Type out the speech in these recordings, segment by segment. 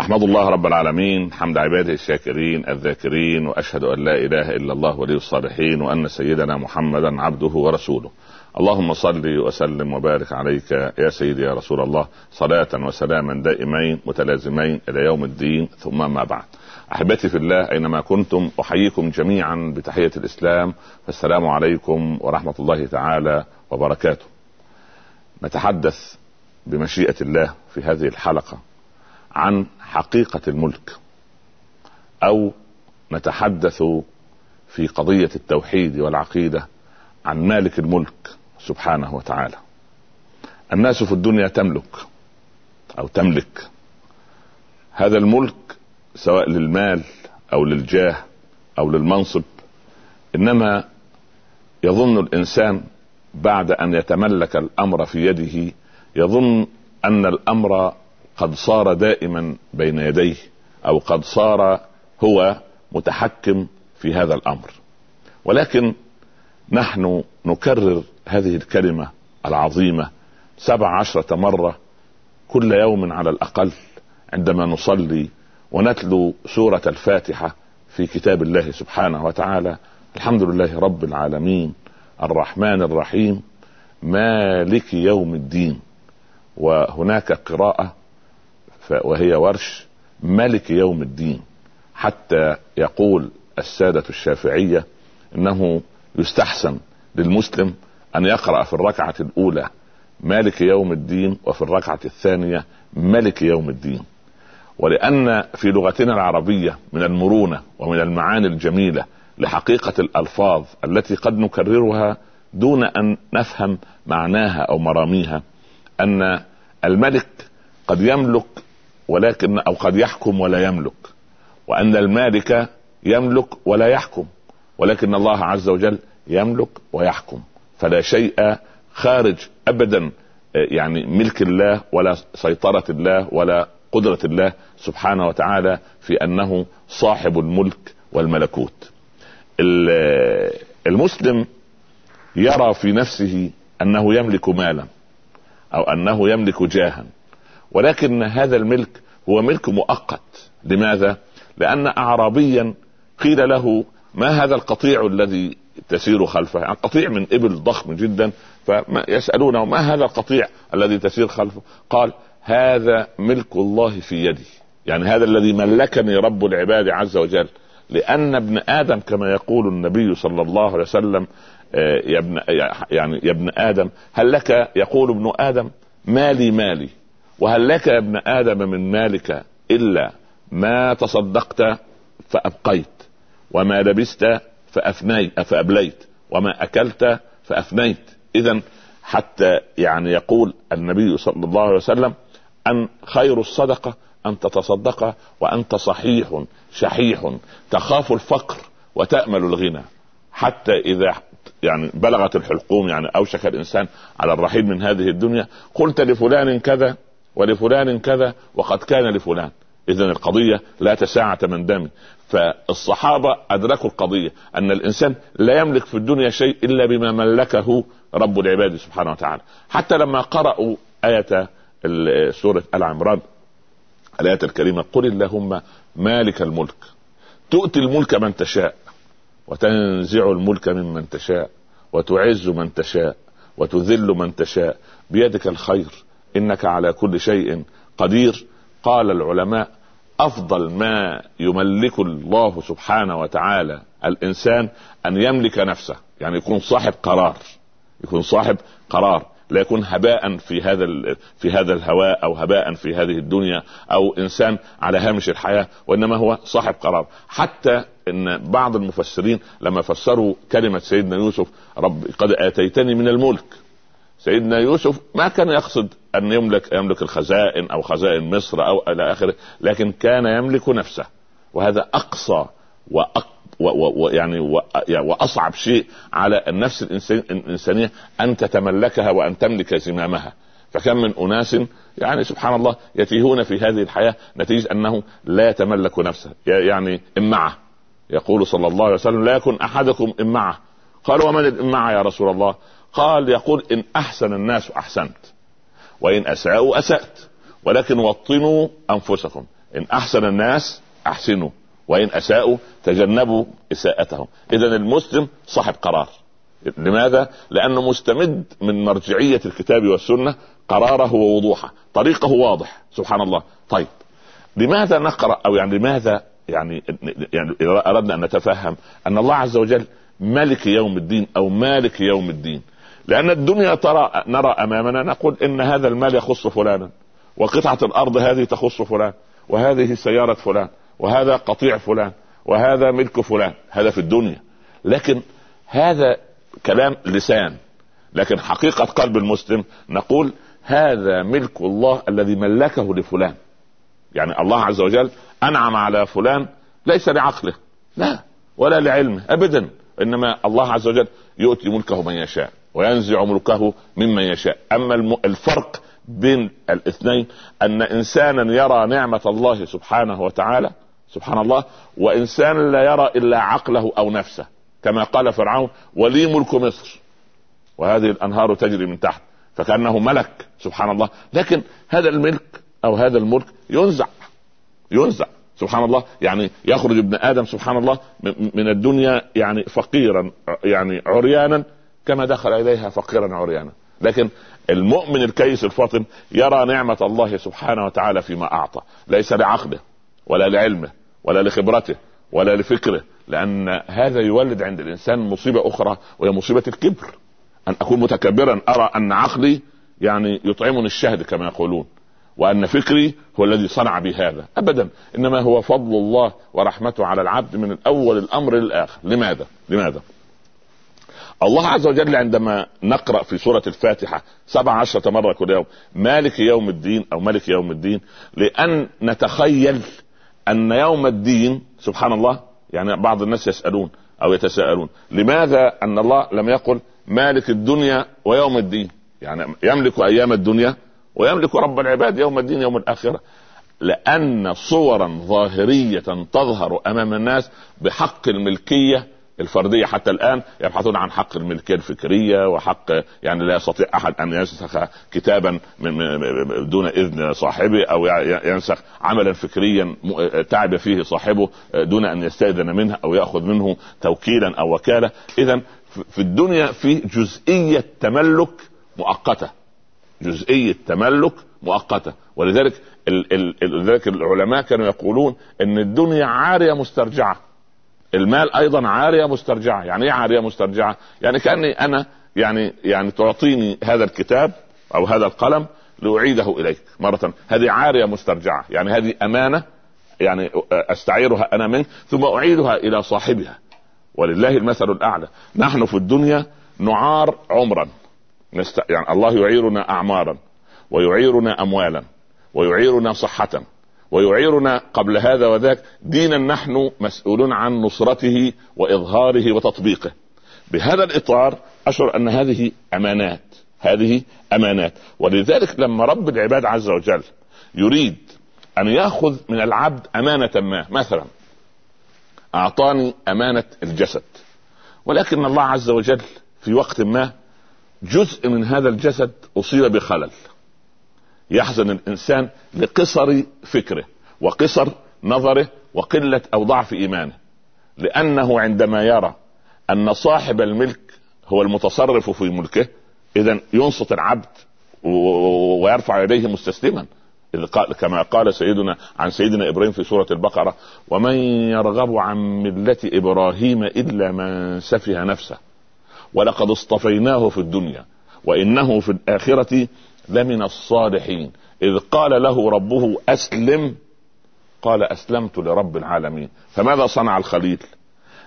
أحمد الله رب العالمين حمد عباده الشاكرين الذاكرين وأشهد أن لا إله إلا الله ولي الصالحين وأن سيدنا محمدا عبده ورسوله. اللهم صل وسلم وبارك عليك يا سيدي يا رسول الله صلاة وسلاما دائمين متلازمين إلى يوم الدين ثم ما بعد. أحبتي في الله أينما كنتم أحييكم جميعا بتحية الإسلام فالسلام عليكم ورحمة الله تعالى وبركاته. نتحدث بمشيئة الله في هذه الحلقة. عن حقيقة الملك أو نتحدث في قضية التوحيد والعقيدة عن مالك الملك سبحانه وتعالى. الناس في الدنيا تملك أو تملك. هذا الملك سواء للمال أو للجاه أو للمنصب إنما يظن الإنسان بعد أن يتملك الأمر في يده يظن أن الأمر قد صار دائما بين يديه أو قد صار هو متحكم في هذا الأمر. ولكن نحن نكرر هذه الكلمة العظيمة سبع عشرة مرة كل يوم على الأقل عندما نصلي ونتلو سورة الفاتحة في كتاب الله سبحانه وتعالى. الحمد لله رب العالمين. الرحمن الرحيم. مالك يوم الدين. وهناك قراءة وهي ورش ملك يوم الدين حتى يقول السادة الشافعية إنه يستحسن للمسلم أن يقرأ في الركعة الأولى مالك يوم الدين وفي الركعة الثانية ملك يوم الدين. ولأن في لغتنا العربية من المرونة ومن المعاني الجميلة لحقيقة الألفاظ التي قد نكررها دون أن نفهم معناها أو مراميها أن الملك قد يملك ولكن أو قد يحكم ولا يملك. وأن المالك يملك ولا يحكم. ولكن الله عز وجل يملك ويحكم. فلا شيء خارج ابدا آه، يعني ملك الله ولا سيطرة الله ولا قدرة الله سبحانه وتعالى في أنه صاحب الملك والملكوت. المسلم يرى في نفسه أنه يملك مالا أو أنه يملك جاها. ولكن هذا الملك هو ملك مؤقت. لماذا؟ لأن اعرابيا قيل له ما هذا القطيع الذي تسير خلفه؟ يعني قطيع من إبل ضخم جدا فيسالونه ما هذا القطيع الذي تسير خلفه؟ قال هذا ملك الله في يدي. يعني هذا الذي ملكني رب العباد عز وجل. لأن ابن آدم كما يقول النبي صلى الله عليه وسلم آه، يا ابن يعني يا ابن آدم هل لك؟ يقول ابن آدم مالي مالي. وهل لك يا ابن آدم من مالك إلا ما تصدقت فأبقيت وما لبست فأفنيت فأبليت وما أكلت فأفنيت. اذا حتى يعني يقول النبي صلى الله عليه وسلم أن خير الصدقة أن تتصدق وأنت صحيح شحيح. تخاف الفقر وتأمل الغنى. حتى إذا يعني بلغت الحلقوم يعني أوشك الإنسان على الرحيل من هذه الدنيا قلت لفلان كذا ولفلان كذا وقد كان لفلان. اذا القضية لا تساعة من دم. فالصحابة أدركوا القضية أن الإنسان لا يملك في الدنيا شيء إلا بما ملكه رب العباد سبحانه وتعالى. حتى لما قرأوا آية سورة آل عمران الآية الكريمة قل اللهم مالك الملك. تؤتي الملك من تشاء وتنزع الملك ممن تشاء وتعز من تشاء وتذل من تشاء. بيدك الخير. إنك على كل شيء قدير. قال العلماء أفضل ما يملك الله سبحانه وتعالى الإنسان أن يملك نفسه يعني يكون صاحب قرار يكون صاحب قرار لا يكون هباء في هذا في هذا الهواء أو هباء في هذه الدنيا أو إنسان على هامش الحياة وإنما هو صاحب قرار. حتى إن بعض المفسرين لما فسروا كلمة سيدنا يوسف رب قد آتيتني من الملك سيدنا يوسف ما كان يقصد أن يملك يملك الخزائن أو خزائن مصر أو إلى آخره لكن كان يملك نفسه. وهذا أقصى وأق ويعني وأصعب شيء على النفس الإنسانية أن تتملكها وأن تملك زمامها. فكم من أناس يعني سبحان الله يتيهون في هذه الحياة نتيجة أنه لا يتملك نفسه يعني امعه يقول صلى الله عليه وسلم لا يكن أحدكم امعه قال ومن الامعه يا رسول الله؟ قال يقول إن أحسن الناس أحسنت وإن أساءوا أسأت ولكن وطنوا أنفسكم. إن أحسن الناس أحسنوا وإن أساءوا تجنبوا إساءتهم. اذا المسلم صاحب قرار. لماذا؟ لأنه مستمد من مرجعية الكتاب والسنة قراره ووضوحه، طريقه واضح سبحان الله، طيب لماذا نقرأ؟ أو يعني لماذا يعني يعني إذا أردنا أن نتفهم أن الله عز وجل ملك يوم الدين أو مالك يوم الدين. لأن الدنيا ترى نرى أمامنا نقول إن هذا المال يخص فلانا وقطعة الأرض هذه تخص فلان وهذه سيارة فلان وهذا قطيع فلان وهذا ملك فلان هذا في الدنيا. لكن هذا كلام لسان. لكن حقيقة قلب المسلم نقول هذا ملك الله الذي ملكه لفلان. يعني الله عز وجل أنعم على فلان ليس لعقله لا ولا لعلمه ابدا. إنما الله عز وجل يؤتي ملكه من يشاء. وينزع ملكه ممن يشاء. أما الفرق بين الاثنين أن إنسانا يرى نعمة الله سبحانه وتعالى سبحان الله وانسان لا يرى إلا عقله أو نفسه كما قال فرعون ولي ملك مصر. وهذه الأنهار تجري من تحت فكأنه ملك سبحان الله. لكن هذا الملك أو هذا الملك ينزع ينزع سبحان الله. يعني يخرج ابن آدم سبحان الله من الدنيا يعني فقيرا يعني عريانا كما دخل إليها فقيرا عريانا. لكن المؤمن الكيس الفاطن يرى نعمة الله سبحانه وتعالى فيما أعطى. ليس لعقله ولا لعلمه ولا لخبرته ولا لفكره. لأن هذا يولد عند الإنسان مصيبة أخرى وهي مصيبة الكبر. أن أكون متكبرا أرى أن عقلي يعني يطعمني الشهد كما يقولون. وأن فكري هو الذي صنع بي هذا. ابدا. إنما هو فضل الله ورحمته على العبد من الأول الأمر للآخر. لماذا؟ لماذا؟ الله عز وجل عندما نقرأ في سورة الفاتحة سبع عشرة مرة كل يوم مالك يوم الدين أو ملك يوم الدين لأن نتخيل أن يوم الدين سبحان الله يعني بعض الناس يسألون أو يتساءلون لماذا أن الله لم يقل مالك الدنيا ويوم الدين؟ يعني يملك أيام الدنيا ويملك رب العباد يوم الدين يوم الآخرة. لأن صورا ظاهرية تظهر أمام الناس بحق الملكية الفردية حتى الآن يبحثون عن حق الملكية الفكرية وحق يعني لا يستطيع أحد أن ينسخ كتابا دون إذن صاحبه أو ينسخ عملا فكريا تعب فيه صاحبه دون أن يستأذن منه أو يأخذ منه توكيلا أو وكالة. اذا في الدنيا في جزئية تملك مؤقتة. جزئية تملك مؤقتة. ولذلك لذلك العلماء كانوا يقولون إن الدنيا عارية مسترجعة. المال أيضا عارية مسترجعة. يعني إيه عارية مسترجعة؟ يعني كأني أنا يعني يعني تعطيني هذا الكتاب أو هذا القلم لأعيده إليك مرة. هذه عارية مسترجعة. يعني هذه أمانة يعني أستعيرها أنا منك ثم أعيدها إلى صاحبها. ولله المثل الأعلى. نحن في الدنيا نعار عمرا. يعني الله يعيرنا اعمارا ويعيرنا اموالا ويعيرنا صحه ويعيرنا قبل هذا وذاك دينا نحن مسؤولون عن نصرته وإظهاره وتطبيقه. بهذا الإطار أشعر أن هذه أمانات هذه أمانات. ولذلك لما رب العباد عز وجل يريد أن يأخذ من العبد أمانة ما مثلا أعطاني أمانة الجسد. ولكن الله عز وجل في وقت ما جزء من هذا الجسد أصيب بخلل. يحزن الإنسان لقصر فكره وقصر نظره وقلة أو ضعف إيمانه. لأنه عندما يرى أن صاحب الملك هو المتصرف في ملكه اذا ينصت العبد ويرفع يديه مستسلما. قال كما قال سيدنا عن سيدنا إبراهيم في سورة البقرة ومن يرغب عن ملة إبراهيم إلا من سفه نفسه ولقد اصطفيناه في الدنيا وإنه في الآخرة لمن الصالحين. إذ قال له ربه أسلم. قال أسلمت لرب العالمين. فماذا صنع الخليل؟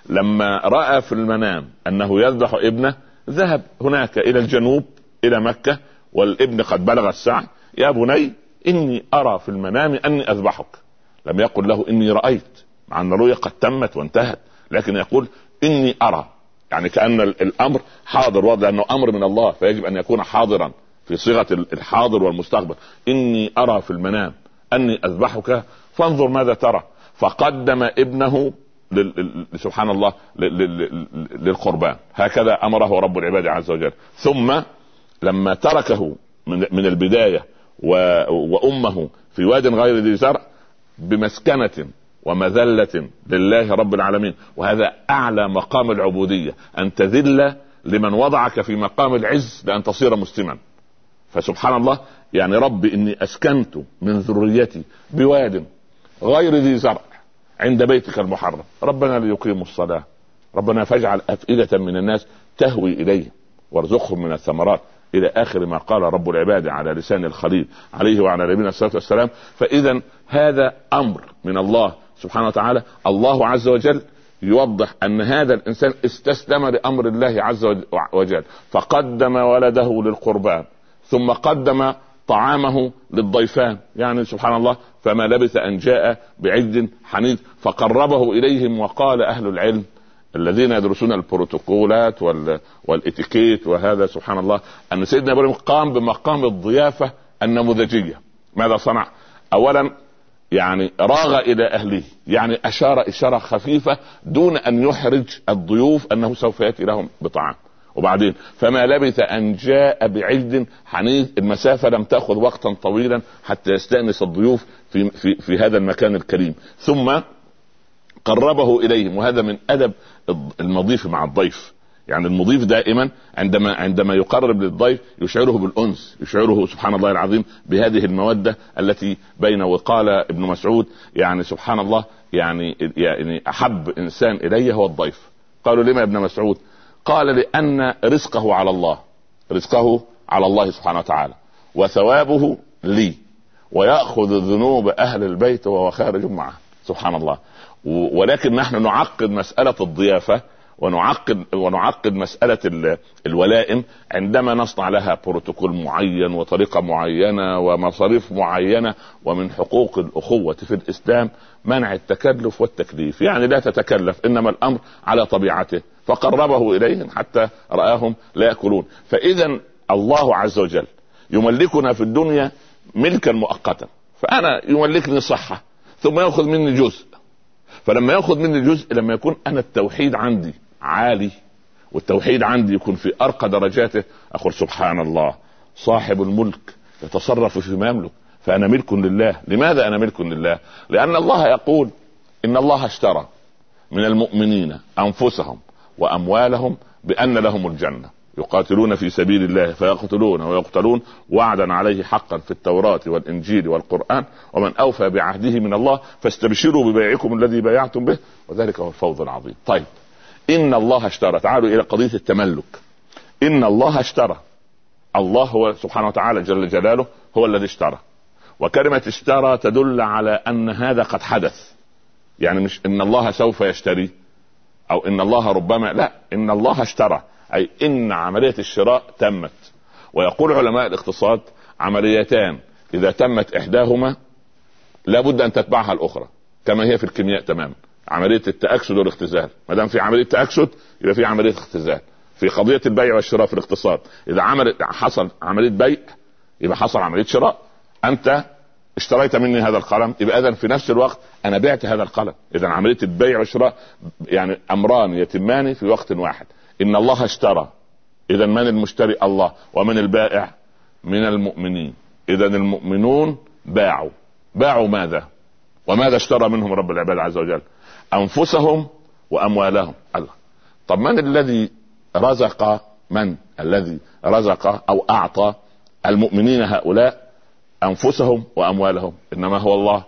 لما رأى في المنام أنه يذبح ابنه ذهب هناك إلى الجنوب إلى مكة والابن قد بلغ السعي. يا بني إني أرى في المنام أني أذبحك. لم يقل له إني رأيت مع أن الرؤيا قد تمت وانتهت. لكن يقول إني أرى. يعني كأن الأمر حاضر واضح لأنه أمر من الله فيجب أن يكون حاضرا. في صيغة الحاضر والمستقبل. إني أرى في المنام أني أذبحك فانظر ماذا ترى. فقدم ابنه سبحان الله للقربان. هكذا أمره رب العباد عز وجل. ثم لما تركه من البداية وأمه في واد غير ذي زرع بمسكنة ومذلة لله رب العالمين. وهذا أعلى مقام العبودية. أن تذل لمن وضعك في مقام العز لأن تصير مسلما. فسبحان الله يعني رب إني أسكنت من ذريتي بواد غير ذي زرع عند بيتك المحرم. ربنا ليقيموا الصلاة. ربنا فاجعل أفئدة من الناس تهوي إليه وارزقهم من الثمرات. إلى آخر ما قال رب العباد على لسان الخليل عليه وعلى نبينا الصلاة والسلام. فاذا هذا أمر من الله سبحانه وتعالى. الله عز وجل يوضح أن هذا الإنسان استسلم لأمر الله عز وجل. فقدم ولده للقربان. ثم قدم طعامه للضيفان. يعني سبحان الله فما لبث أن جاء بعجل حنيذ فقربه إليهم وقال أهل العلم الذين يدرسون البروتوكولات وال... والإتيكيت وهذا سبحان الله أن سيدنا إبراهيم قام بمقام الضيافة النموذجية. ماذا صنع؟ اولا يعني راغ إلى أهله يعني أشار إشارة خفيفة دون أن يحرج الضيوف أنه سوف يأتي لهم بطعام. وبعدين فما لبث أن جاء بعجل حنيذ المسافة لم تأخذ وقتا طويلا حتى يستأنس الضيوف في في في هذا المكان الكريم. ثم قربه إليهم وهذا من أدب المضيف مع الضيف. يعني المضيف دائما عندما عندما يقرب للضيف يشعره بالأنس يشعره سبحان الله العظيم بهذه المودة التي بينه وقال ابن مسعود يعني سبحان الله يعني يعني أحب إنسان إلي هو الضيف. قالوا لما ابن مسعود؟ قال لأن رزقه على الله. رزقه على الله سبحانه وتعالى. وثوابه لي. ويأخذ ذنوب أهل البيت وهو خارج معه. سبحان الله. ولكن نحن نعقد مسألة الضيافة ونعقد ونعقد مسألة الولائم عندما نصنع لها بروتوكول معين وطريقة معينة ومصاريف معينة ومن حقوق الأخوة في الإسلام منع التكلف والتكليف. يعني لا تتكلف إنما الأمر على طبيعته. فقربه إليهم حتى رآهم لا يأكلون. فاذا الله عز وجل يملكنا في الدنيا ملكا مؤقتا. فأنا يملكني صحة ثم يأخذ مني جزء. فلما يأخذ مني جزء لما يكون أنا التوحيد عندي عالي والتوحيد عندي يكون في أرقى درجاته. أقول سبحان الله صاحب الملك يتصرف فيما يملك فأنا ملك لله. لماذا أنا ملك لله؟ لأن الله يقول إن الله اشترى من المؤمنين أنفسهم وأموالهم بأن لهم الجنة. يقاتلون في سبيل الله فيقتلون ويقتلون. وعدا عليه حقا في التوراة والإنجيل والقرآن. ومن أوفى بعهده من الله فاستبشروا ببيعكم الذي بايعتم به. وذلك هو الفوز العظيم. طيب. إن الله اشترى. تعالوا إلى قضية التملك. إن الله اشترى. الله هو سبحانه وتعالى جل جلاله هو الذي اشترى. وكلمة اشترى تدل على أن هذا قد حدث. يعني مش إن الله سوف يشتري. أو إن الله ربما لا إن الله اشترى. أي إن عملية الشراء تمت. ويقول علماء الاقتصاد عمليتان. إذا تمت إحداهما لابد أن تتبعها الأخرى. كما هي في الكيمياء تماما. عملية التأكسد والاختزال. ما دام في عملية تأكسد يبقى في عملية اختزال. في قضية البيع والشراء في الاقتصاد إذا عمل حصل عملية بيع يبقى حصل عملية شراء. أنت اشتريت مني هذا القلم يبقى اذا في نفس الوقت أنا بعت هذا القلم. اذا عملية البيع والشراء يعني أمران يتمان في وقت واحد. إن الله اشترى. اذا من المشتري؟ الله. ومن البائع؟ من المؤمنين. اذا المؤمنون باعوا. باعوا ماذا؟ وماذا اشترى منهم رب العباد عز وجل؟ أنفسهم وأموالهم. الله. طب من الذي رزق من الذي رزق أو أعطى المؤمنين هؤلاء؟ أنفسهم وأموالهم. إنما هو الله.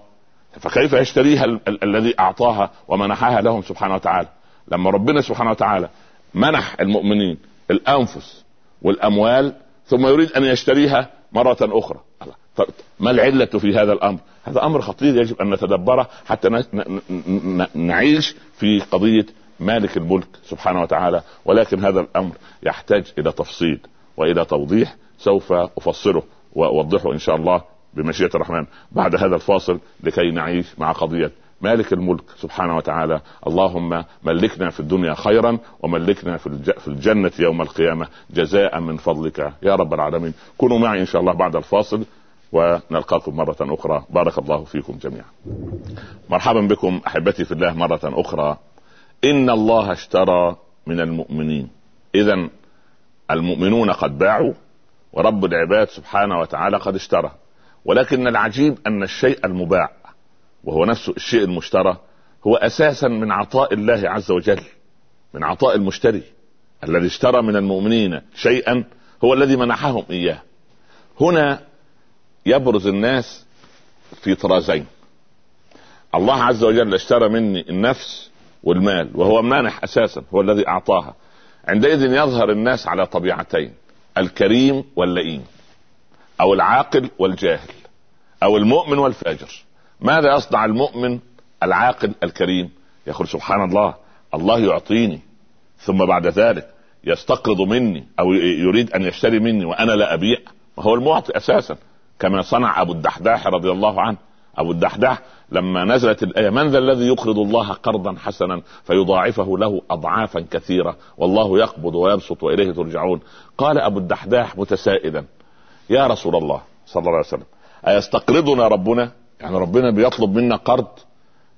فكيف يشتريها ال- ال- الذي أعطاها ومنحها لهم سبحانه وتعالى؟ لما ربنا سبحانه وتعالى منح المؤمنين الأنفس والأموال ثم يريد أن يشتريها مرة أخرى. ما العلة في هذا الأمر؟ هذا أمر خطير يجب أن نتدبره حتى نعيش في قضية مالك الملك سبحانه وتعالى. ولكن هذا الأمر يحتاج إلى تفصيل وإلى توضيح. سوف أفصله. وأوضحه إن شاء الله بمشيئة الرحمن بعد هذا الفاصل لكي نعيش مع قضية مالك الملك سبحانه وتعالى. اللهم ملكنا في الدنيا خيرا وملكنا في الجنة يوم القيامة. جزاء من فضلك يا رب العالمين. كونوا معي إن شاء الله بعد الفاصل ونلقاكم مرة أخرى. بارك الله فيكم جميعا. مرحبا بكم أحبتي في الله مرة أخرى. إن الله اشترى من المؤمنين. إذا المؤمنون قد باعوا ورب العباد سبحانه وتعالى قد اشترى. ولكن العجيب أن الشيء المباع وهو نفسه الشيء المشترى هو أساسا من عطاء الله عز وجل من عطاء المشتري. الذي اشترى من المؤمنين شيئا هو الذي منحهم إياه. هنا يبرز الناس في طرازين. الله عز وجل اشترى مني النفس والمال وهو مانح أساسا هو الذي أعطاها. عندئذ يظهر الناس على طبيعتين. الكريم واللئيم أو العاقل والجاهل أو المؤمن والفاجر. ماذا يصنع المؤمن العاقل الكريم؟ يقول سبحان الله الله يعطيني ثم بعد ذلك يستقرض مني أو يريد أن يشتري مني وأنا لا أبيع. هو المعطي أساسا كما صنع أبو الدحداح رضي الله عنه. أبو الدحداح لما نزلت الآية من ذا الذي يقرض الله قرضا حسنا فيضاعفه له اضعافا كثيرة والله يقبض ويبسط وإليه ترجعون. قال أبو الدحداح متسائلا يا رسول الله صلى الله عليه وسلم أيستقرضنا ربنا؟ يعني ربنا بيطلب منا قرض؟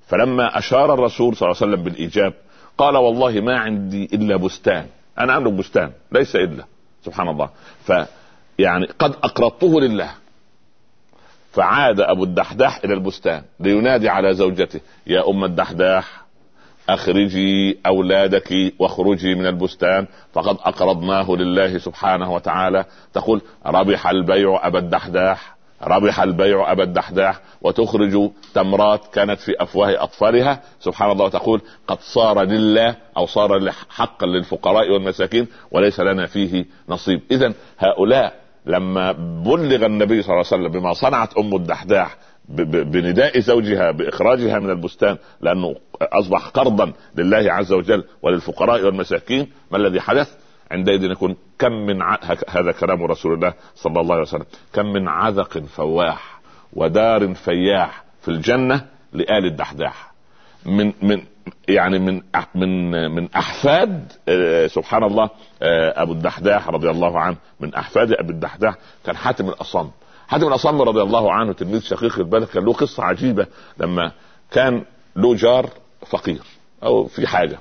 فلما أشار الرسول صلى الله عليه وسلم بالإيجاب قال والله ما عندي إلا بستان. أنا املك بستان ليس إلا سبحان الله. ف يعني قد أقرضته لله. فعاد أبو الدحداح إلى البستان لينادي على زوجته يا أم الدحداح أخرجي أولادك واخرجي من البستان فقد أقرضناه لله سبحانه وتعالى. تقول ربح البيع أبا الدحداح ربح البيع أبا الدحداح وتخرج تمرات كانت في أفواه أطفالها. سبحان الله وتقول قد صار لله أو صار حقا للفقراء والمساكين وليس لنا فيه نصيب. اذا هؤلاء لما بلغ النبي صلى الله عليه وسلم بما صنعت أم الدحداح بنداء زوجها بإخراجها من البستان لأنه أصبح قرضا لله عز وجل وللفقراء والمساكين ما الذي حدث؟ عندئذ يكون كم من ع... هذا كلام رسول الله صلى الله عليه وسلم كم من عذق فواح ودار فياح في الجنة لآل الدحداح من من يعني من من من أحفاد آه، سبحان الله آه، أبو الدحداح رضي الله عنه. من أحفاد أبي الدحداح كان حاتم الأصم. حاتم الأصم رضي الله عنه تلميذ شقيق البلد كان له قصة عجيبة لما كان له جار فقير أو في حاجة.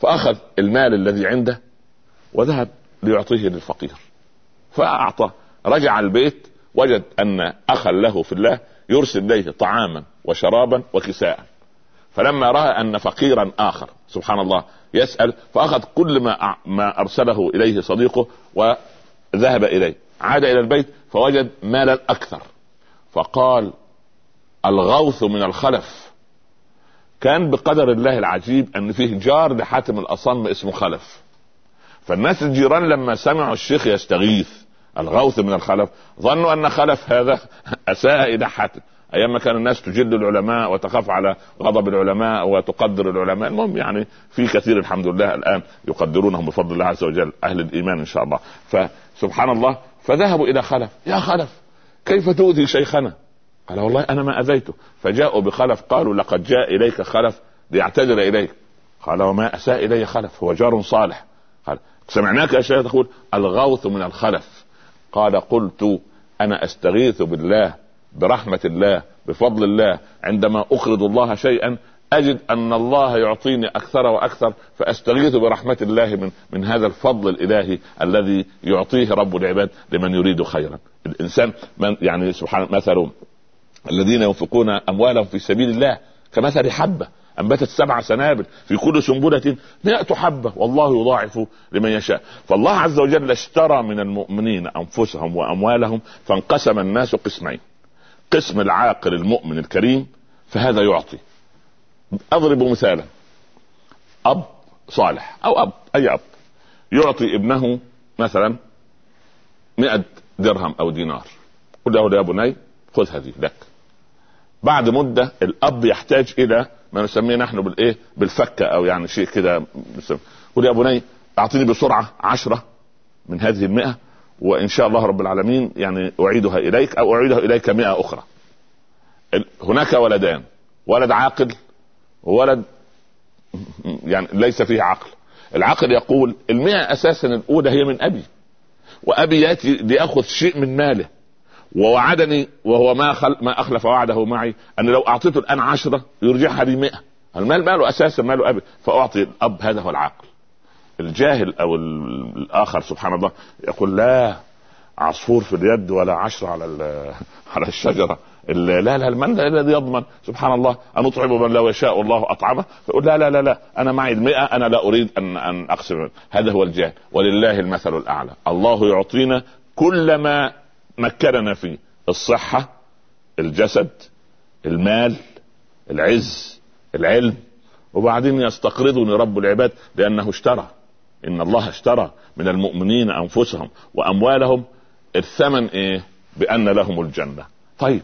فأخذ المال الذي عنده وذهب ليعطيه للفقير. فأعطى رجع البيت وجد أن أخا له في الله يرسل إليه طعاما وشرابا وكساء. فلما رأى أن فقيرا آخر سبحان الله يسأل فأخذ كل ما ما أرسله إليه صديقه وذهب إليه. عاد إلى البيت فوجد مالا أكثر. فقال الغوث من الخلف. كان بقدر الله العجيب أن فيه جار لحاتم الأصم اسمه خلف. فالناس الجيران لما سمعوا الشيخ يستغيث الغوث من الخلف. ظنوا أن خلف هذا أساء إلى حاتم. أيام ما كان الناس تجل العلماء وتخاف على غضب العلماء وتقدر العلماء المهم يعني في كثير الحمد لله الآن يقدرونهم بفضل الله عز وجل أهل الإيمان إن شاء الله. فسبحان الله فذهبوا إلى خلف. يا خلف كيف تؤذي شيخنا؟ قال والله أنا ما أذيته. فجاءوا بخلف قالوا لقد جاء إليك خلف ليعتذر إليك. قال وما أساء إلي خلف هو جار صالح. قال سمعناك يا شيخ؟ تقول الغوث من الخلف. قال قلت أنا أستغيث بالله برحمة الله بفضل الله عندما أقرض الله شيئا أجد أن الله يعطيني أكثر وأكثر فأستغيث برحمة الله من من هذا الفضل الإلهي الذي يعطيه رب العباد لمن يريد خيرا. الإنسان من يعني سبحان مثل الذين ينفقون أموالهم في سبيل الله كمثل حبة أنبتت سبع سنابل في كل سنبلة مئة حبة والله يضاعف لمن يشاء. فالله عز وجل اشترى من المؤمنين أنفسهم وأموالهم فانقسم الناس قسمين. قسم العاقل المؤمن الكريم فهذا يعطي. أضرب مثالا. أب صالح أو أب أي أب. يعطي ابنه مثلا مئة درهم أو دينار. قل له يا بني خذ هذه لك. بعد مدة الأب يحتاج إلى ما نسميه نحن بالإيه؟ بالفكة أو يعني شيء كده. قل يا بني أعطيني بسرعة عشرة من هذه المئة. وإن شاء الله رب العالمين يعني أعيدها إليك أو أعيدها إليك مئة أخرى. هناك ولدان ولد عاقل وولد يعني ليس فيه عقل. العقل يقول المئة أساسا الأولى هي من أبي وأبي يأتي ليأخذ شيء من ماله. ووعدني وهو ما خل ما أخلف وعده معي أن لو أعطيته الآن عشرة يرجعها لي 100 المال ماله أساسا ماله أبي فأعطي الأب هذا هو العقل الجاهل أو الآخر سبحان الله يقول لا عصفور في اليد ولا عشرة على على الشجرة. لا لا من الذي يضمن؟ سبحان الله ان اطعم من لو يشاء الله أطعمه؟ فيقول لا لا لا لا أنا معي المئة أنا لا أريد ان أن أقسم. هذا هو الجهل. ولله المثل الأعلى. الله يعطينا كل ما مكننا فيه. الصحة الجسد المال العز العلم. وبعدين يستقرضني رب العباد لأنه اشترى. إن الله اشترى من المؤمنين أنفسهم وأموالهم الثمن إيه؟ بأن لهم الجنة. طيب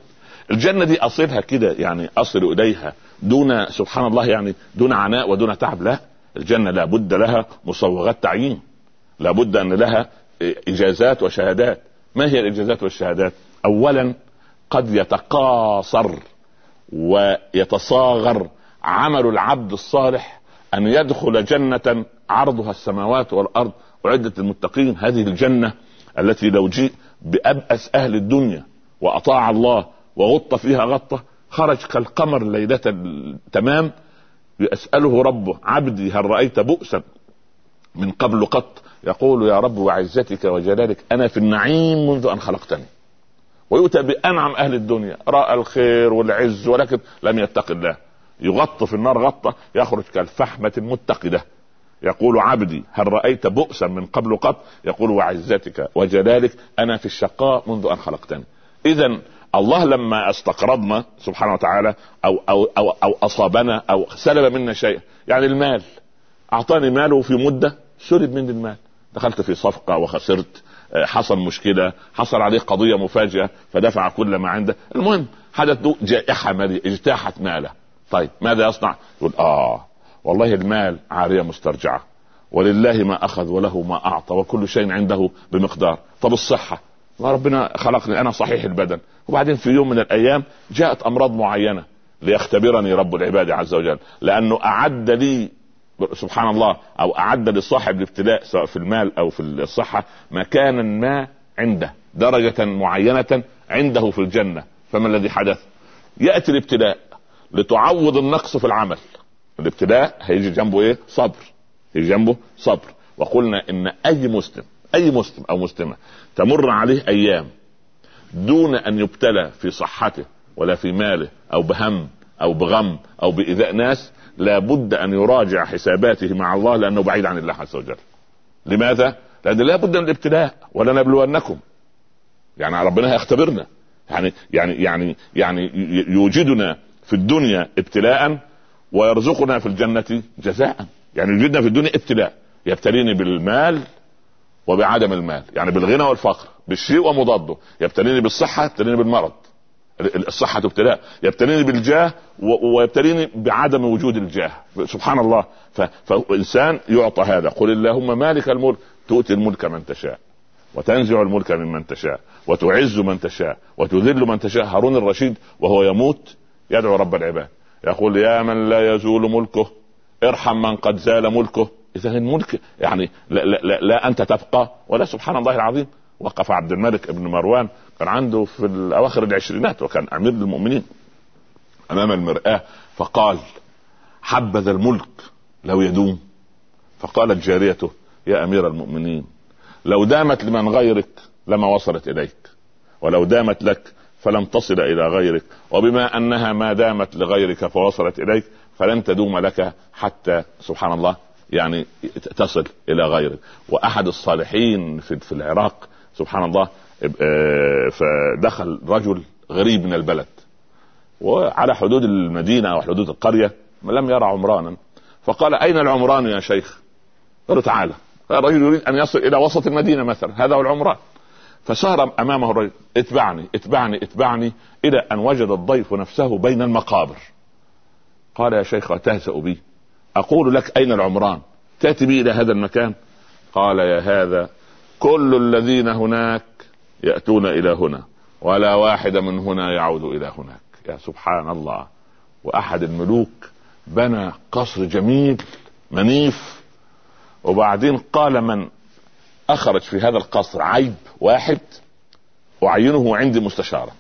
الجنة دي أصلها كده يعني أصل إليها دون سبحان الله يعني دون عناء ودون تعب؟ لا الجنة لابد لها مصوغات تعيين لابد أن لها إجازات وشهادات. ما هي الإجازات والشهادات؟ اولا قد يتقاصر ويتصاغر عمل العبد الصالح أن يدخل جنة عرضها السماوات والأرض. أعدت للمتقين هذه الجنة التي لو جيء بأبأس أهل الدنيا وأطاع الله وغط فيها غطة خرج كالقمر ليلة تمام. يسأله ربه عبدي هل رأيت بؤسا من قبل قط؟ يقول يا رب وعزتك وجلالك أنا في النعيم منذ أن خلقتني. ويؤتى بأنعم أهل الدنيا رأى الخير والعز ولكن لم يتق الله. يغط في النار غطة يخرج كالفحمة المتقدة. يقول عبدي هل رأيت بؤسا من قبل قط؟ يقول وعزتك وجلالك أنا في الشقاء منذ أن خلقتني. اذا الله لما استقرضنا سبحانه وتعالى أو أو أو, أو أصابنا أو سلب منا شيء يعني المال. أعطاني ماله في مدة سلب مني المال. دخلت في صفقة وخسرت آه، حصل مشكلة حصل عليه قضية مفاجئة فدفع كل ما عنده. المهم حدث جائحة مالية اجتاحت ماله. طيب ماذا يصنع؟ يقول آه والله المال عارية مسترجعة ولله ما أخذ وله ما أعطى وكل شيء عنده بمقدار. طب الصحة؟ ما ربنا خلقني أنا صحيح البدن. وبعدين في يوم من الأيام جاءت أمراض معينة ليختبرني رب العباد عز وجل لأنه أعد لي سبحان الله أو أعد لصاحب الابتلاء سواء في المال أو في الصحة مكانا ما عنده درجة معينة عنده في الجنة. فما الذي حدث؟ يأتي الابتلاء لتعوض النقص في العمل. الابتلاء هيجي جنبه إيه؟ صبر. يجي جنبه صبر. وقلنا إن أي مسلم أي مسلم أو مسلمة تمر عليه أيام دون أن يبتلى في صحته ولا في ماله أو بهم أو بغم أو بإيذاء ناس لابد أن يراجع حساباته مع الله لأنه بعيد عن الله عز وجل. لماذا؟ لأن لابد من الابتلاء ولنبلونكم يعني ربنا هيختبرنا يعني يعني يعني يعني يوجدنا في الدنيا ابتلاء ويرزقنا في الجنة جزاء. يعني يوجدنا في الدنيا ابتلاء. يبتليني بالمال وبعدم المال. يعني بالغنى والفقر بالشيء ومضاده. يبتليني بالصحة يبتليني بالمرض. الصحة ابتلاء. يبتليني بالجاه ويبتليني بعدم وجود الجاه. سبحان الله. فإنسان يعطى هذا. قل اللهم مالك الملك. تؤتي الملك من تشاء. وتنزع الملك ممن تشاء. وتعز من تشاء. وتذل من تشاء. هارون الرشيد وهو يموت يدعو رب العباد. يقول يا من لا يزول ملكه ارحم من قد زال ملكه. إذا الملك يعني لا, لا, لا, لا أنت تبقى ولا سبحان الله العظيم. وقف عبد الملك ابن مروان كان عنده في اواخر العشرينات وكان أمير المؤمنين أمام المرآة فقال حبذا الملك لو يدوم. فقالت جاريته يا أمير المؤمنين لو دامت لمن غيرك لما وصلت إليك ولو دامت لك فلم تصل إلى غيرك. وبما أنها ما دامت لغيرك فوصلت إليك فلن تدوم لك حتى سبحان الله يعني تصل إلى غيرك. وأحد الصالحين في, في العراق سبحان الله آه، فدخل رجل غريب من البلد. وعلى حدود المدينة أو حدود القرية لم يرى عمرانا. فقال أين العمران يا شيخ؟ قالوا تعالى الرجل يريد أن يصل إلى وسط المدينة مثلا. هذا هو العمران. فسار أمامه الرجل اتبعني اتبعني اتبعني إلى أن وجد الضيف نفسه بين المقابر. قال يا شيخ أتهزأ بي؟ أقول لك أين العمران؟ تأتي بي إلى هذا المكان؟ قال يا هذا كل الذين هناك يأتون إلى هنا ولا واحد من هنا يعود إلى هناك. يا سبحان الله وأحد الملوك بنى قصر جميل منيف وبعدين قال من؟ أخرج في هذا القصر عيب واحد اعينه عندي مستشارا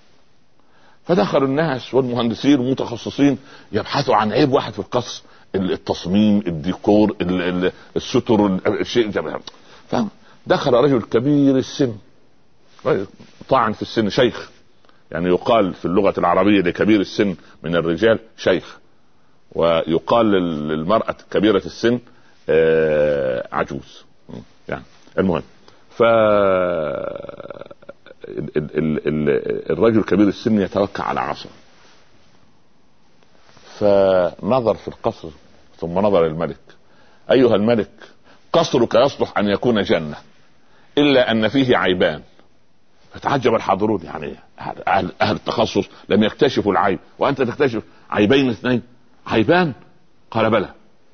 فدخل الناس والمهندسين والمتخصصين يبحثوا عن عيب واحد في القصر التصميم الديكور الستر الشيء دخل رجل كبير السن طاعن في السن شيخ. يعني يقال في اللغة العربية لكبير السن من الرجال شيخ. ويقال للمرأة كبيرة السن آه، عجوز. المهم ف الرجل كبير السن يتوكل على عصا. فنظر في القصر ثم نظر الملك. أيها الملك قصرك يصلح أن يكون جنة إلا أن فيه عيبان. فتعجب الحاضرون يعني أهل, أهل التخصص لم يكتشفوا العيب. وأنت تكتشف عيبين اثنين. عيبان؟ قال بلى.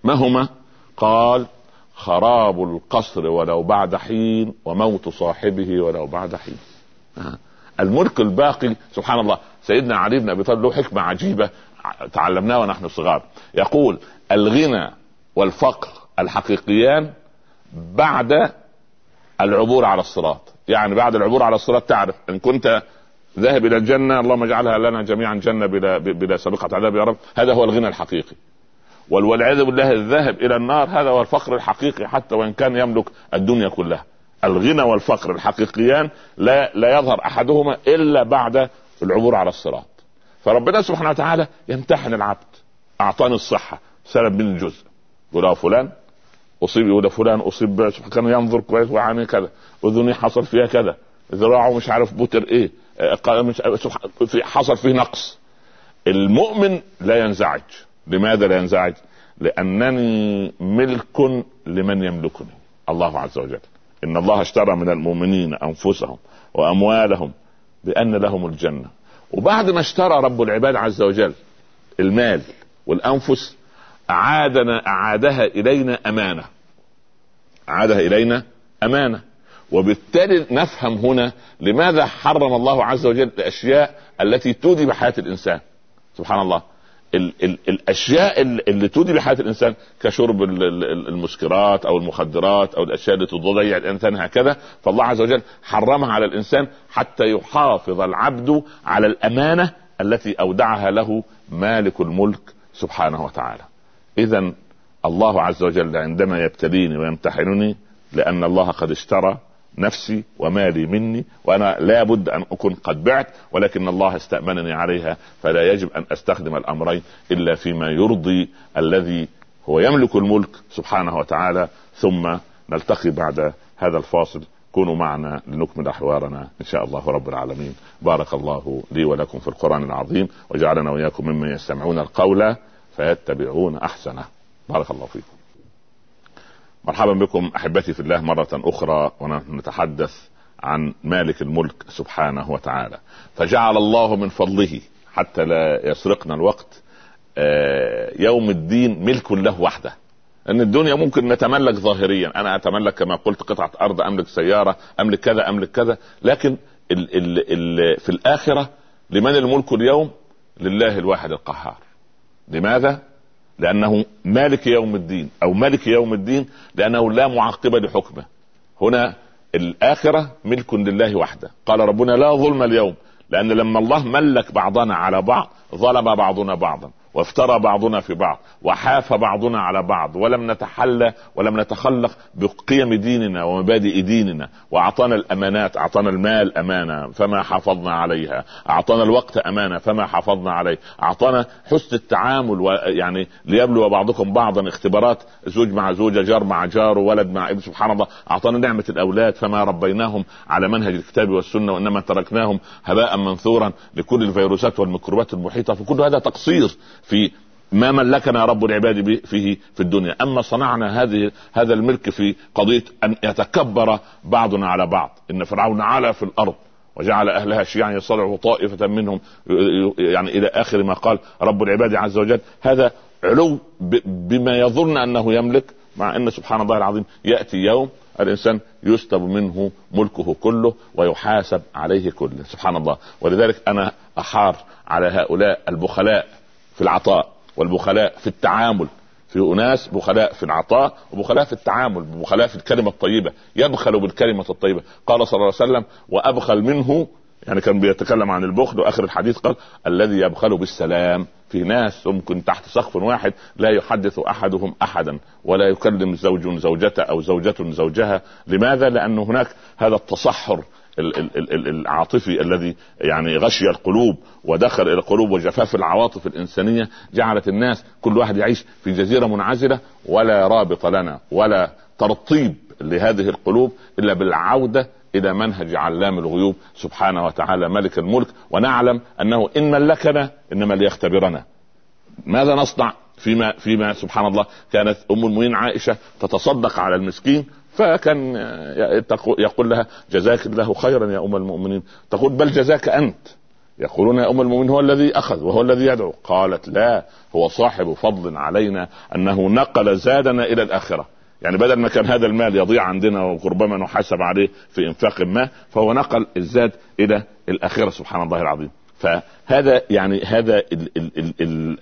ما هما؟ قال خراب القصر ولو بعد حين وموت صاحبه ولو بعد حين. آه. الملك الباقي سبحان الله سيدنا علي بن أبي طالب له حكمة عجيبة تعلمناها ونحن صغار. يقول الغنى والفقر الحقيقيان بعد العبور على الصراط. يعني بعد العبور على الصراط تعرف إن كنت ذاهب إلى الجنة اللهم اجعلها لنا جميعا جنة بلا بلا سابقة عذاب يا رب. هذا هو الغنى الحقيقي. والعياذ بالله الذهب إلى النار هذا هو الفقر الحقيقي حتى وإن كان يملك الدنيا كلها. الغنى والفقر الحقيقيان لا لا يظهر أحدهما إلا بعد العبور على الصراط. فربنا سبحانه وتعالى يمتحن العبد أعطاني الصحة سلب من الجزء يقول فلان أصيب يقول فلان أصيب كان ينظر كويس وعامل كذا أذني حصل فيها كذا ذراعه مش عارف بوتر إيه مش حصل فيه نقص. المؤمن لا ينزعج. لماذا لا ينزعج؟ لأنني ملك لمن يملكني. الله عز وجل. إن الله اشترى من المؤمنين أنفسهم وأموالهم بأن لهم الجنة. وبعد ما اشترى رب العباد عز وجل المال والأنفس اعادنا أعادها إلينا أمانة. أعادها إلينا أمانة. وبالتالي نفهم هنا لماذا حرم الله عز وجل الأشياء التي تودي بحياة الإنسان. سبحان الله. ال ال الأشياء اللي تودي بحياه الإنسان كشرب المسكرات أو المخدرات أو الأشياء اللي تضيع الإنسان هكذا فالله عز وجل حرمها على الإنسان حتى يحافظ العبد على الأمانة التي أودعها له مالك الملك سبحانه وتعالى. اذا الله عز وجل عندما يبتليني ويمتحنني لأن الله قد اشترى نفسي ومالي مني وأنا لا بد أن أكون قد بعت ولكن الله استأمنني عليها فلا يجب أن أستخدم الأمرين إلا فيما يرضي الذي هو يملك الملك سبحانه وتعالى ثم نلتقي بعد هذا الفاصل. كونوا معنا لنكمل حوارنا إن شاء الله رب العالمين. بارك الله لي ولكم في القرآن العظيم وجعلنا وإياكم ممن يستمعون القول فيتبعون أحسنه. بارك الله فيكم. مرحبا بكم أحبتي في الله مرة أخرى ونتحدث عن مالك الملك سبحانه وتعالى. فجعل الله من فضله حتى لا يسرقنا الوقت آه، يوم الدين ملك له وحده. إن الدنيا ممكن نتملك ظاهريا أنا أتملك كما قلت قطعة أرض أملك سيارة أملك كذا أملك كذا. لكن ال ال ال في الآخرة لمن الملك اليوم؟ لله الواحد القهار. لماذا؟ لأنه مالك يوم الدين أو ملك يوم الدين لأنه لا معقب لحكمه. هنا الآخرة ملك لله وحده. قال ربنا لا ظلم اليوم لأن لما الله ملك بعضنا على بعض ظلم بعضنا بعضا. وافترى بعضنا في بعض وحاف بعضنا على بعض ولم نتحلى ولم نتخلق بقيم ديننا ومبادئ ديننا وأعطانا الأمانات أعطانا المال أمانة فما حافظنا عليها أعطانا الوقت أمانة فما حافظنا عليه أعطانا حسن التعامل يعني ليبلو بعضكم بعضا اختبارات زوج مع زوجة جار مع جار ولد مع ابن سبحان الله أعطانا نعمة الأولاد فما ربيناهم على منهج الكتاب والسنة وإنما تركناهم هباء منثورا لكل الفيروسات والميكروبات المحيطة فكل هذا تقصير في ما ملكنا رب العباد فيه في الدنيا. أما صنعنا هذه هذا الملك في قضية أن يتكبر بعضنا على بعض. إن فرعون علا في الأرض وجعل أهلها شيعا يصلع طائفة منهم يعني إلى آخر ما قال رب العباد عز وجل. هذا علو بما يظن أنه يملك مع إن سبحان الله العظيم يأتي يوم الإنسان يسلب منه ملكه كله ويحاسب عليه كله. سبحان الله. ولذلك أنا أحار على هؤلاء البخلاء. في العطاء والبخلاء في التعامل. في أناس بخلاء في العطاء وبخلاء في التعامل بخلاء في الكلمة الطيبة. يبخل بالكلمة الطيبة. قال صلى الله عليه وسلم وأبخل منه يعني كان بيتكلم عن البخل وآخر الحديث قال الذي يبخل بالسلام في ناس ممكن تحت سقف واحد لا يحدث أحدهم أحدا ولا يكلم زوج زوجته أو زوجة زوجها. لماذا؟ لأن هناك هذا التصحر العاطفي الذي يعني غشي القلوب ودخل إلى القلوب وجفاف العواطف الإنسانية جعلت الناس كل واحد يعيش في جزيرة منعزلة ولا رابط لنا ولا ترطيب لهذه القلوب إلا بالعودة إلى منهج علام الغيوب سبحانه وتعالى ملك الملك ونعلم أنه إن ملكنا إنما ليختبرنا. ماذا نصنع فيما فيما سبحان الله كانت أم المؤمنين عائشة تتصدق على المسكين فكان يقول لها جزاك الله خيرا يا أم المؤمنين. تقول بل جزاك أنت. يقولون يا أم المؤمنين هو الذي أخذ وهو الذي يدعو. قالت لا هو صاحب فضل علينا أنه نقل زادنا إلى الآخرة. يعني بدل ما كان هذا المال يضيع عندنا وربما نحاسب عليه في إنفاق ما فهو نقل الزاد إلى الآخرة. سبحان الله العظيم. فهذا يعني هذا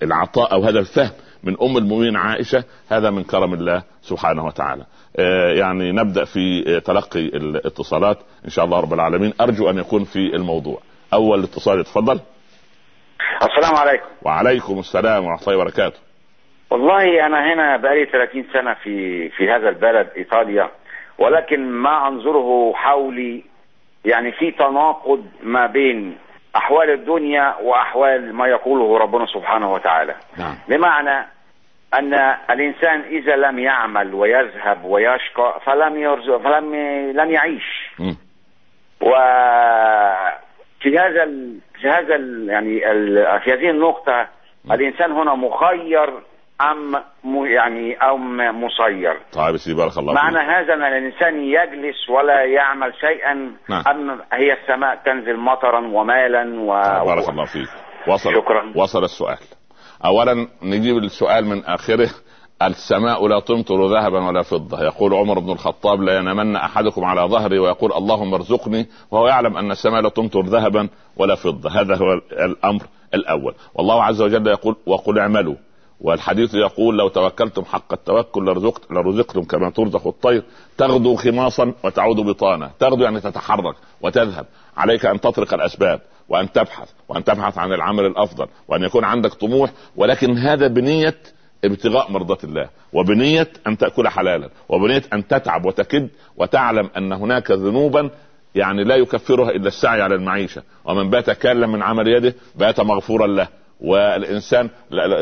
العطاء أو هذا الفهم من أم المؤمنين عائشة هذا من كرم الله سبحانه وتعالى. آه، يعني نبدأ في آه، تلقي الاتصالات إن شاء الله رب العالمين. أرجو أن يكون في الموضوع. أول اتصال تفضل السلام عليكم. وعليكم السلام ورحمة الله وبركاته. والله أنا هنا بقالي 30 سنة في في هذا البلد إيطاليا ولكن ما أنظره حولي يعني في تناقض ما بين أحوال الدنيا وأحوال ما يقوله ربنا سبحانه وتعالى نعم. بمعنى أن الإنسان إذا لم يعمل ويذهب ويشقى فلم يرزق فلم لن يعيش م. وفي هذا ال... في هذا ال... يعني ال... في هذه النقطة م. الإنسان هنا مخير أم. يعني أو مسير طيب سي بارك الله معنى فيك. هذا أن الإنسان يجلس ولا يعمل شيئا نعم. أم هي السماء تنزل مطرا ومالا و... بارك الله فيك. وصل شكرا. وصل السؤال. اولا نجيب السؤال من آخره. السماء لا تمطر ذهبا ولا فضة. يقول عمر بن الخطاب لا ينامن أحدكم على ظهري. ويقول اللهم ارزقني. وهو يعلم أن السماء لا تمطر ذهبا ولا فضة. هذا هو الأمر الأول. والله عز وجل يقول وقل اعملوا. والحديث يقول لو توكلتم حق التوكل لرزقت لرزقتم كما ترزق الطير تغدو خماصا وتعود بطانا تغدو يعني تتحرك وتذهب. عليك أن تطرق الأسباب وأن تبحث وأن تبحث عن العمل الأفضل وأن يكون عندك طموح. ولكن هذا بنية ابتغاء مرضات الله. وبنية أن تأكل حلالا. وبنية أن تتعب وتكد وتعلم أن هناك ذنوبا يعني لا يكفرها إلا السعي على المعيشة. ومن بات كالا من عمل يده بات مغفورا له. والإنسان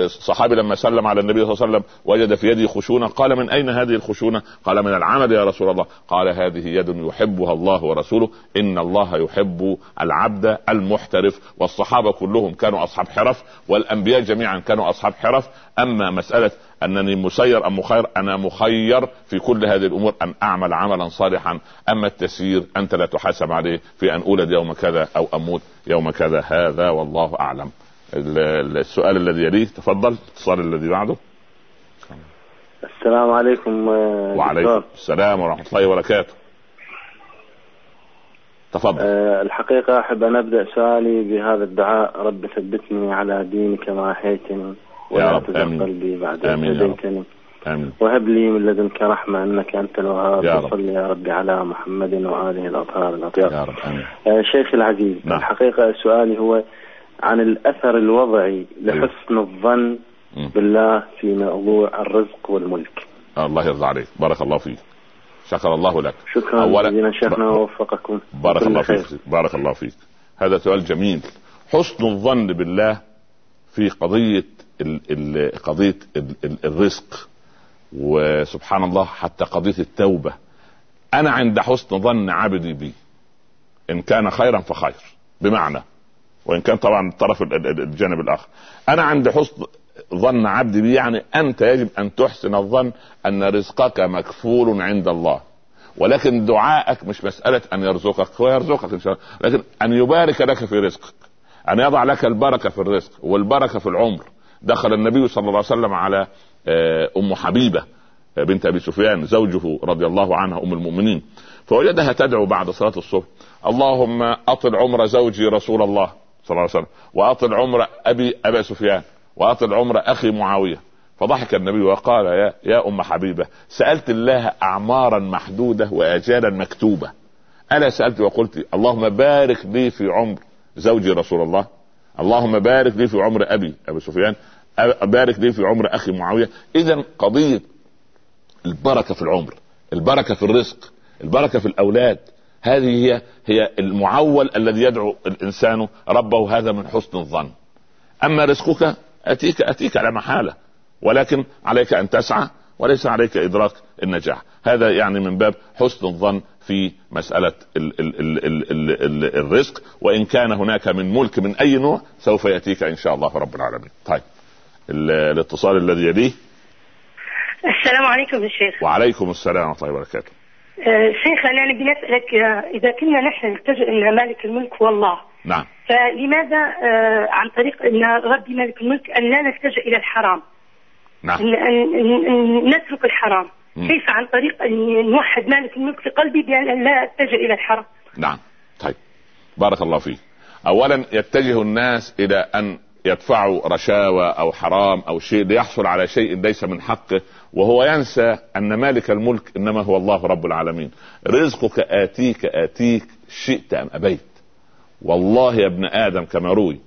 الصحابي لما سلم على النبي صلى الله عليه وسلم وجد في يده خشونة قال من أين هذه الخشونة؟ قال من العمل يا رسول الله. قال هذه يد يحبها الله ورسوله إن الله يحب العبد المحترف. والصحابة كلهم كانوا أصحاب حرف والأنبياء جميعا كانوا أصحاب حرف. أما مسألة أنني مسير أم مخير أنا مخير في كل هذه الأمور أن أعمل عملا صالحا. أما التسيير أنت لا تحاسب عليه في أن أولد يوم كذا أو أموت يوم كذا. هذا والله أعلم. السؤال الذي يليه. تفضل. الاتصال الذي بعده. السلام عليكم آه، وعليكم السلام ورحمة الله وبركاته. تفضل. أه الحقيقة أحب أن أبدأ سؤالي بهذا الدعاء. رب ثبتني على دينك ما أحييتني ولا تزغ قلبي بعد آمين هديتني. آمين. وهب لي من لدنك رحمة إنك أنت الوهاب. يا رب. على محمد وآله الأطهار الأطيار يا رب. آمين. آه شيخي العزيز نعم. الحقيقة سؤالي هو عن الأثر الوضعي لحسن الظن بالله في موضوع الرزق والملك. الله يرضى عليك. بارك الله فيك. شكر الله لك. شكرا أولا شيخنا ووفقكم بارك الله فيك. بارك الله فيك. هذا سؤال جميل. حسن الظن بالله في قضية ال ال قضية ال ال الرزق وسبحان الله حتى قضية التوبة. أنا عند حسن ظن عبدي بي. إن كان خيرا فخير. بمعنى وإن كان طبعا الطرف الجانب الآخر. أنا عند حسن ظن عبدي بي يعني أنت يجب أن تحسن الظن أن رزقك مكفول عند الله. ولكن دعائك مش مسألة أن يرزقك هو يرزقك إن شاء الله لكن أن يبارك لك في رزقك أن يضع لك البركة في الرزق والبركة في العمر. دخل النبي صلى الله عليه وسلم على آه، أم حبيبة آه، بنت أبي سفيان زوجه رضي الله عنها أم المؤمنين. فوجدها تدعو بعد صلاة الصبح اللهم أطل عمر زوجي رسول الله. صلى الله عليه وسلم. وأطل عمر ابي أبا سفيان. وأطل عمر أخي معاوية. فضحك النبي وقال يا يا أم حبيبة سألت الله اعمارا محدودة واجالا مكتوبة. ألا سألت وقلت اللهم بارك لي في عمر زوجي رسول الله. اللهم بارك لي في عمر ابي أبي سفيان. بارك لي في عمر أخي معاوية. اذا قضية البركة في العمر البركة في الرزق البركة في الأولاد هذه هي هي المعول الذي يدعو الإنسان ربه هذا من حسن الظن. أما رزقك أتيك أتيك على محالة ولكن عليك أن تسعى وليس عليك إدراك النجاح. هذا يعني من باب حسن الظن في مسألة ال ال ال ال ال ال الرزق. وإن كان هناك من ملك من أي نوع سوف يأتيك إن شاء الله رب العالمين. طيب الاتصال الذي يليه؟ السلام عليكم يا شيخ. وعليكم السلام ورحمة الله وبركاته. شيخ أنا بنسالك آه، إذا كنا نحن نلتجئ إلى مالك الملك هو الله نعم. فلماذا آه، عن طريق إن ربي مالك الملك أن لا نلتجئ إلى الحرام؟ نعم. ان, أن, أن نترك الحرام. كيف عن طريق إن نوحد مالك الملك في قلبي بأن لا أتجه إلى الحرام؟ نعم. طيب. بارك الله فيك. اولا يتجه الناس إلى أن يدفعوا رشاوى أو حرام أو شيء ليحصل على شيء ليس من حقه وهو ينسى أن مالك الملك إنما هو الله رب العالمين. رزقك آتيك آتيك شئت أم أبيت. والله يا ابن آدم كما روي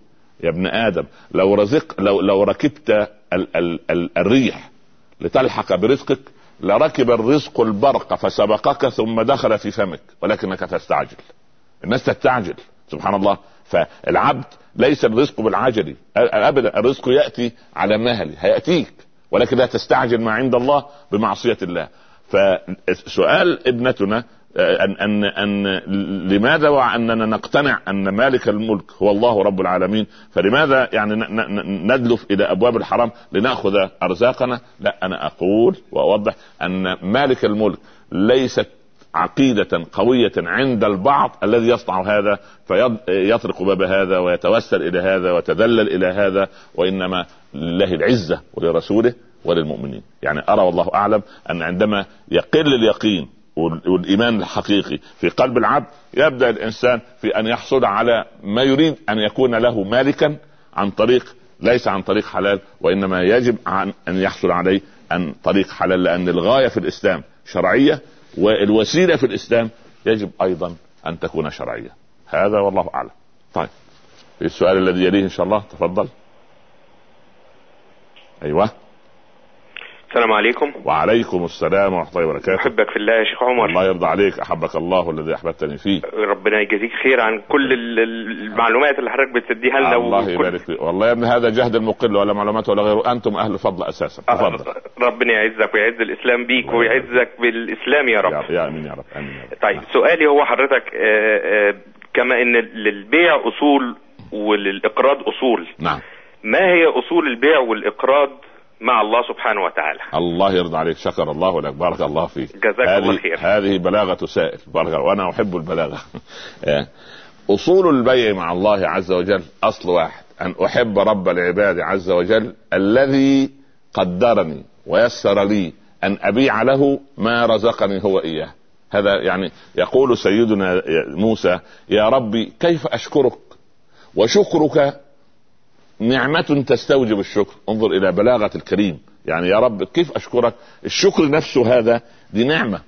يا ابن آدم لو رزق لو لو ركبت ال ال ال الريح لتلحق برزقك لركب الرزق البرق فسبقك ثم دخل في فمك ولكنك تستعجل. الناس تستعجل سبحان الله. فالعبد ليس الرزق بالعجل ابدا الرزق يأتي على مهل هيأتيك. ولكن لا تستعجل ما عند الله بمعصية الله. فسؤال ابنتنا ان ان أن لماذا وأننا نقتنع أن مالك الملك هو الله رب العالمين؟ فلماذا يعني ندلف إلى أبواب الحرام لنأخذ أرزاقنا؟ لا أنا أقول وأوضح أن مالك الملك ليست عقيدة قوية عند البعض الذي يصنع هذا فيطرق باب هذا ويتوسل إلى هذا ويتذلل إلى هذا وإنما لله العزة ولرسوله وللمؤمنين. يعني أرى والله أعلم أن عندما يقل اليقين والإيمان الحقيقي في قلب العبد يبدأ الإنسان في أن يحصل على ما يريد أن يكون له مالكا عن طريق ليس عن طريق حلال وإنما يجب عن أن يحصل عليه عن طريق حلال لأن الغاية في الإسلام شرعية والوسيلة في الإسلام يجب أيضا أن تكون شرعية. هذا والله أعلم. طيب السؤال الذي يليه إن شاء الله. تفضل. أيوه. السلام عليكم. وعليكم السلام ورحمة الله وبركاته. أحبك في الله يا شيخ عمر. الله يرضى عليك أحبك الله الذي أحببتني فيه. ربنا يجازيك خير عن كل ال- ال- المعلومات اللي حضرتك بتديها لنا الله يبارك فيك. والله يا ابني هذا جهد المقل ولا معلومات ولا غيره. أنتم أهل فضل أساسا. تفضل. ربنا يعزك ويعز الإسلام بيك ويعزك بالإسلام يا رب. يا, يا آمين يا رب آمين يا رب. طيب سؤالي هو حضرتك آه، آه، كما إن للبيع أصول وللاقراض أصول. نعم. ما هي أصول البيع والإقراض مع الله سبحانه وتعالى. الله يرضى عليك. شكر الله لك. بارك الله فيك. جزاك الله خير. هذه بلاغة سائل. بارك الله. وأنا أحب البلاغة. آه. أصول البيع مع الله عز وجل. أصل واحد. أن أحب رب العباد عز وجل الذي قدرني ويسر لي أن أبيع له ما رزقني هو إياه. هذا يعني يقول سيدنا موسى يا ربي كيف أشكرك وشكرك نعمة تستوجب الشكر. انظر إلى بلاغة الكريم. يعني يا رب كيف أشكرك؟ الشكر نفسه هذا دي نعمة.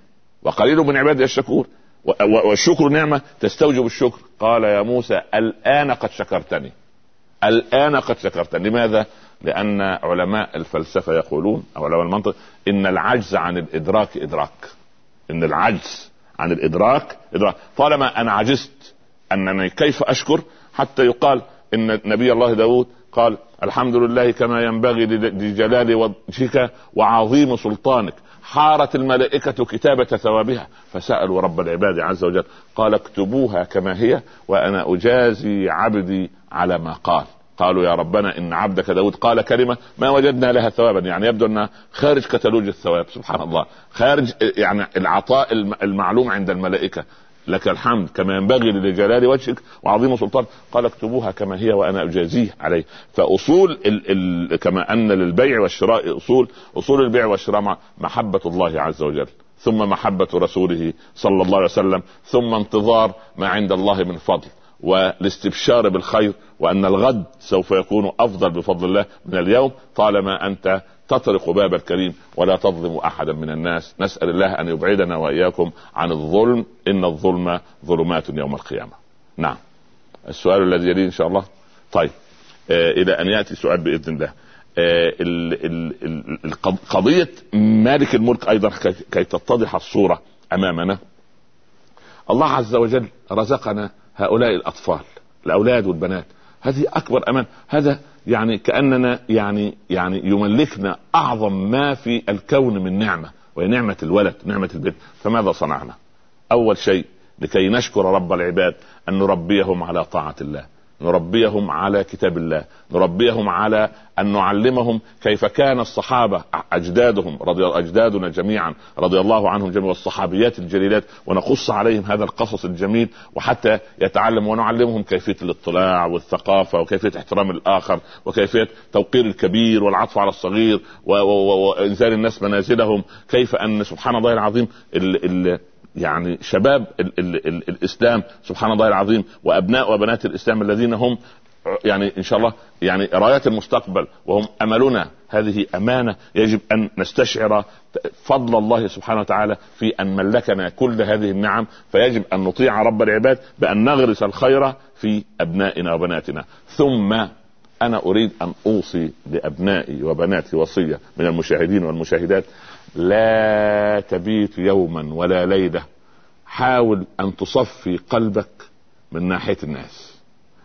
وقليل من عبادي الشكور. والشكر نعمة تستوجب الشكر. قال يا موسى الآن قد شكرتني. الآن قد شكرتني. لماذا؟ لأن علماء الفلسفة يقولون أو علماء المنطق إن العجز عن الإدراك إدراك. إن العجز عن الإدراك إدراك. طالما أنا عجزت أنني كيف أشكر؟ حتى يقال إن نبي الله داود قال الحمد لله كما ينبغي لجلال وجهك وعظيم سلطانك حارت الملائكة كتابة ثوابها فسألوا رب العباد عز وجل قال اكتبوها كما هي وأنا أجازي عبدي على ما قال. قالوا يا ربنا إن عبدك داود قال كلمة ما وجدنا لها ثوابا. يعني يبدو أنها خارج كتالوج الثواب سبحان الله. خارج يعني العطاء الم- المعلوم عند الملائكة. لك الحمد كما ينبغي لجلال وجهك وعظيم سلطان. قال اكتبوها كما هي وأنا أجازيه عليه. فأصول ال ال كما أن للبيع والشراء أصول. أصول البيع والشراء مع محبة الله عز وجل. ثم محبة رسوله صلى الله عليه وسلم. ثم انتظار ما عند الله من فضل والاستبشار بالخير وأن الغد سوف يكون أفضل بفضل الله من اليوم. طالما أنت تطرق باب الكريم ولا تظلم أحدا من الناس. نسأل الله أن يبعدنا وإياكم عن الظلم. إن الظلم ظلمات يوم القيامة. نعم. السؤال الذي يليه إن شاء الله. طيب. آه إلى أن يأتي سؤال بإذن الله. آه قضية مالك الملك أيضا كي- كي تتضح الصورة أمامنا. الله عز وجل رزقنا هؤلاء الأطفال الأولاد والبنات. هذه أكبر أمان. هذا يعني كأننا يعني يعني يملكنا أعظم ما في الكون من نعمة وهي نعمة الولد نعمة البنت. فماذا صنعنا؟ أول شيء لكي نشكر رب العباد أن نربيهم على طاعة الله. نربيهم على كتاب الله نربيهم على أن نعلمهم كيف كان الصحابة أجدادهم رضي أجدادنا جميعا رضي الله عنهم جميعا والصحابيات الجليلات ونقص عليهم هذا القصص الجميل وحتى يتعلموا ونعلمهم كيفية الاطلاع والثقافة وكيفية احترام الآخر وكيفية توقير الكبير والعطف على الصغير وإنزال الناس منازلهم كيف أن سبحان الله العظيم ال ال يعني شباب ال ال ال الإسلام سبحان الله العظيم وأبناء وبنات الإسلام الذين هم يعني إن شاء الله يعني رايات المستقبل وهم أملنا هذه أمانة يجب أن نستشعر فضل الله سبحانه وتعالى في أن ملكنا كل هذه النعم فيجب أن نطيع رب العباد بأن نغرس الخير في أبنائنا وبناتنا. ثم أنا أريد أن أوصي لأبنائي وبناتي وصية من المشاهدين والمشاهدات. لا تبيت يوما ولا ليلة. حاول أن تصفي قلبك من ناحية الناس.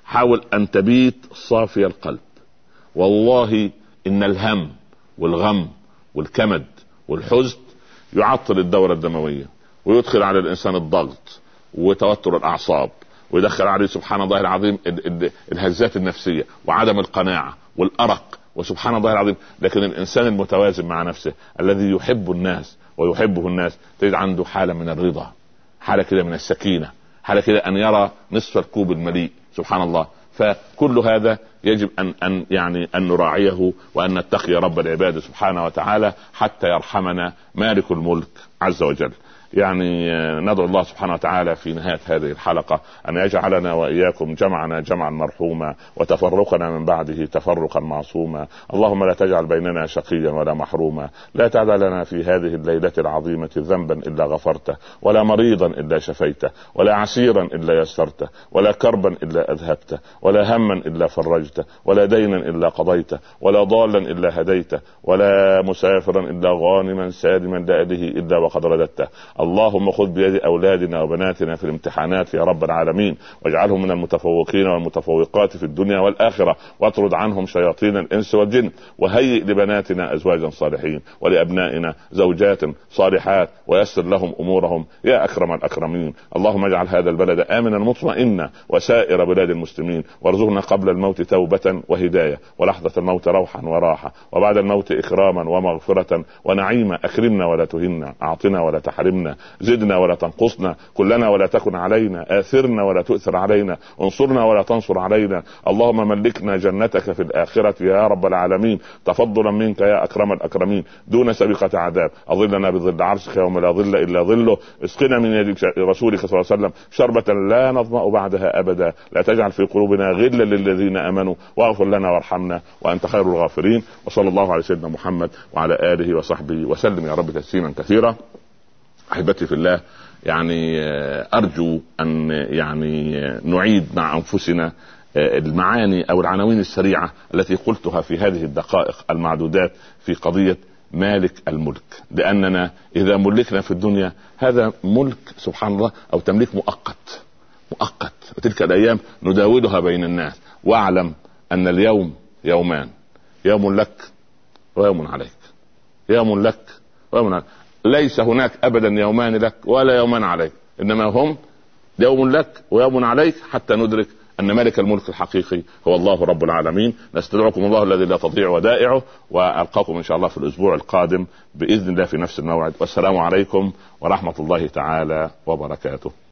حاول أن تبيت صافي القلب. والله إن الهم والغم والكمد والحزن يعطل الدورة الدموية ويدخل على الإنسان الضغط وتوتر الأعصاب ويدخل عليه سبحان الله العظيم الهزات النفسية وعدم القناعة والأرق وسبحان الله العظيم لكن الإنسان المتوازن مع نفسه الذي يحب الناس ويحبه الناس تجد عنده حالة من الرضا حالة كده من السكينة حالة كده أن يرى نصف الكوب المليء سبحان الله فكل هذا يجب ان أن يعني أن نراعيه وأن نتقي رب العباد سبحانه وتعالى حتى يرحمنا مالك الملك عز وجل. يعني ندعو الله سبحانه وتعالى في نهاية هذه الحلقة أن يجعلنا وإياكم جمعنا جمعا مرحوما وتفرقنا من بعده تفرقا معصوما، اللهم لا تجعل بيننا شقيا ولا محروما، لا تدع لنا في هذه الليلة العظيمة ذنبا إلا غفرته، ولا مريضا إلا شفيته، ولا عسيرا إلا يسرته، ولا كربا إلا أذهبته، ولا هما إلا فرجته، ولا دينا إلا قضيته، ولا ضالا إلا هديته، ولا مسافرا إلا غانما سالما لاهله إلا وقد رددته، اللهم خذ بيد أولادنا وبناتنا في الامتحانات يا رب العالمين واجعلهم من المتفوقين والمتفوقات في الدنيا والآخرة واطرد عنهم شياطين الإنس والجن وهيئ لبناتنا أزواجا صالحين ولأبنائنا زوجات صالحات ويسر لهم أمورهم. يا أكرم الأكرمين اللهم اجعل هذا البلد آمنا مطمئنا وسائر بلاد المسلمين وارزقنا قبل الموت توبة وهداية ولحظة الموت روحا وراحة وبعد الموت إكراما ومغفرة ونعيما أكرمنا ولا تهنا أعطنا ولا تحرمنا. زدنا ولا تنقصنا كلنا ولا تكن علينا آثرنا ولا تؤثر علينا انصرنا ولا تنصر علينا. اللهم ملكنا جنتك في الآخرة يا رب العالمين. تفضلا منك يا أكرم الأكرمين. دون سابقة عذاب. أظلنا بظل عرشك يوم لا ظل إلا ظله. اسقنا من يد رسولك صلى الله عليه وسلم شربة لا نظمأ بعدها أبدا. لا تجعل في قلوبنا غلا للذين آمنوا. واغفر لنا وارحمنا وأنت خير الغافرين. وصلى الله على سيدنا محمد وعلى آله وصحبه وسلم. يا رب تسليما كثيرا. أحبتي في الله يعني أرجو أن يعني نعيد مع أنفسنا المعاني أو العناوين السريعة التي قلتها في هذه الدقائق المعدودات في قضية مالك الملك. لأننا إذا ملكنا في الدنيا هذا ملك سبحان الله أو تمليك مؤقت مؤقت. وتلك الأيام نداولها بين الناس. واعلم أن اليوم يومان. يوم لك ويوم عليك. يوم لك ويوم عليك. ليس هناك ابدا يومان لك ولا يومان عليك. إنما هم يوم لك ويوم عليك حتى ندرك أن ملك الملك الحقيقي هو الله رب العالمين. نستدعكم الله الذي لا تضيع ودائعه وألقاكم إن شاء الله في الأسبوع القادم بإذن الله في نفس الموعد. والسلام عليكم ورحمة الله تعالى وبركاته.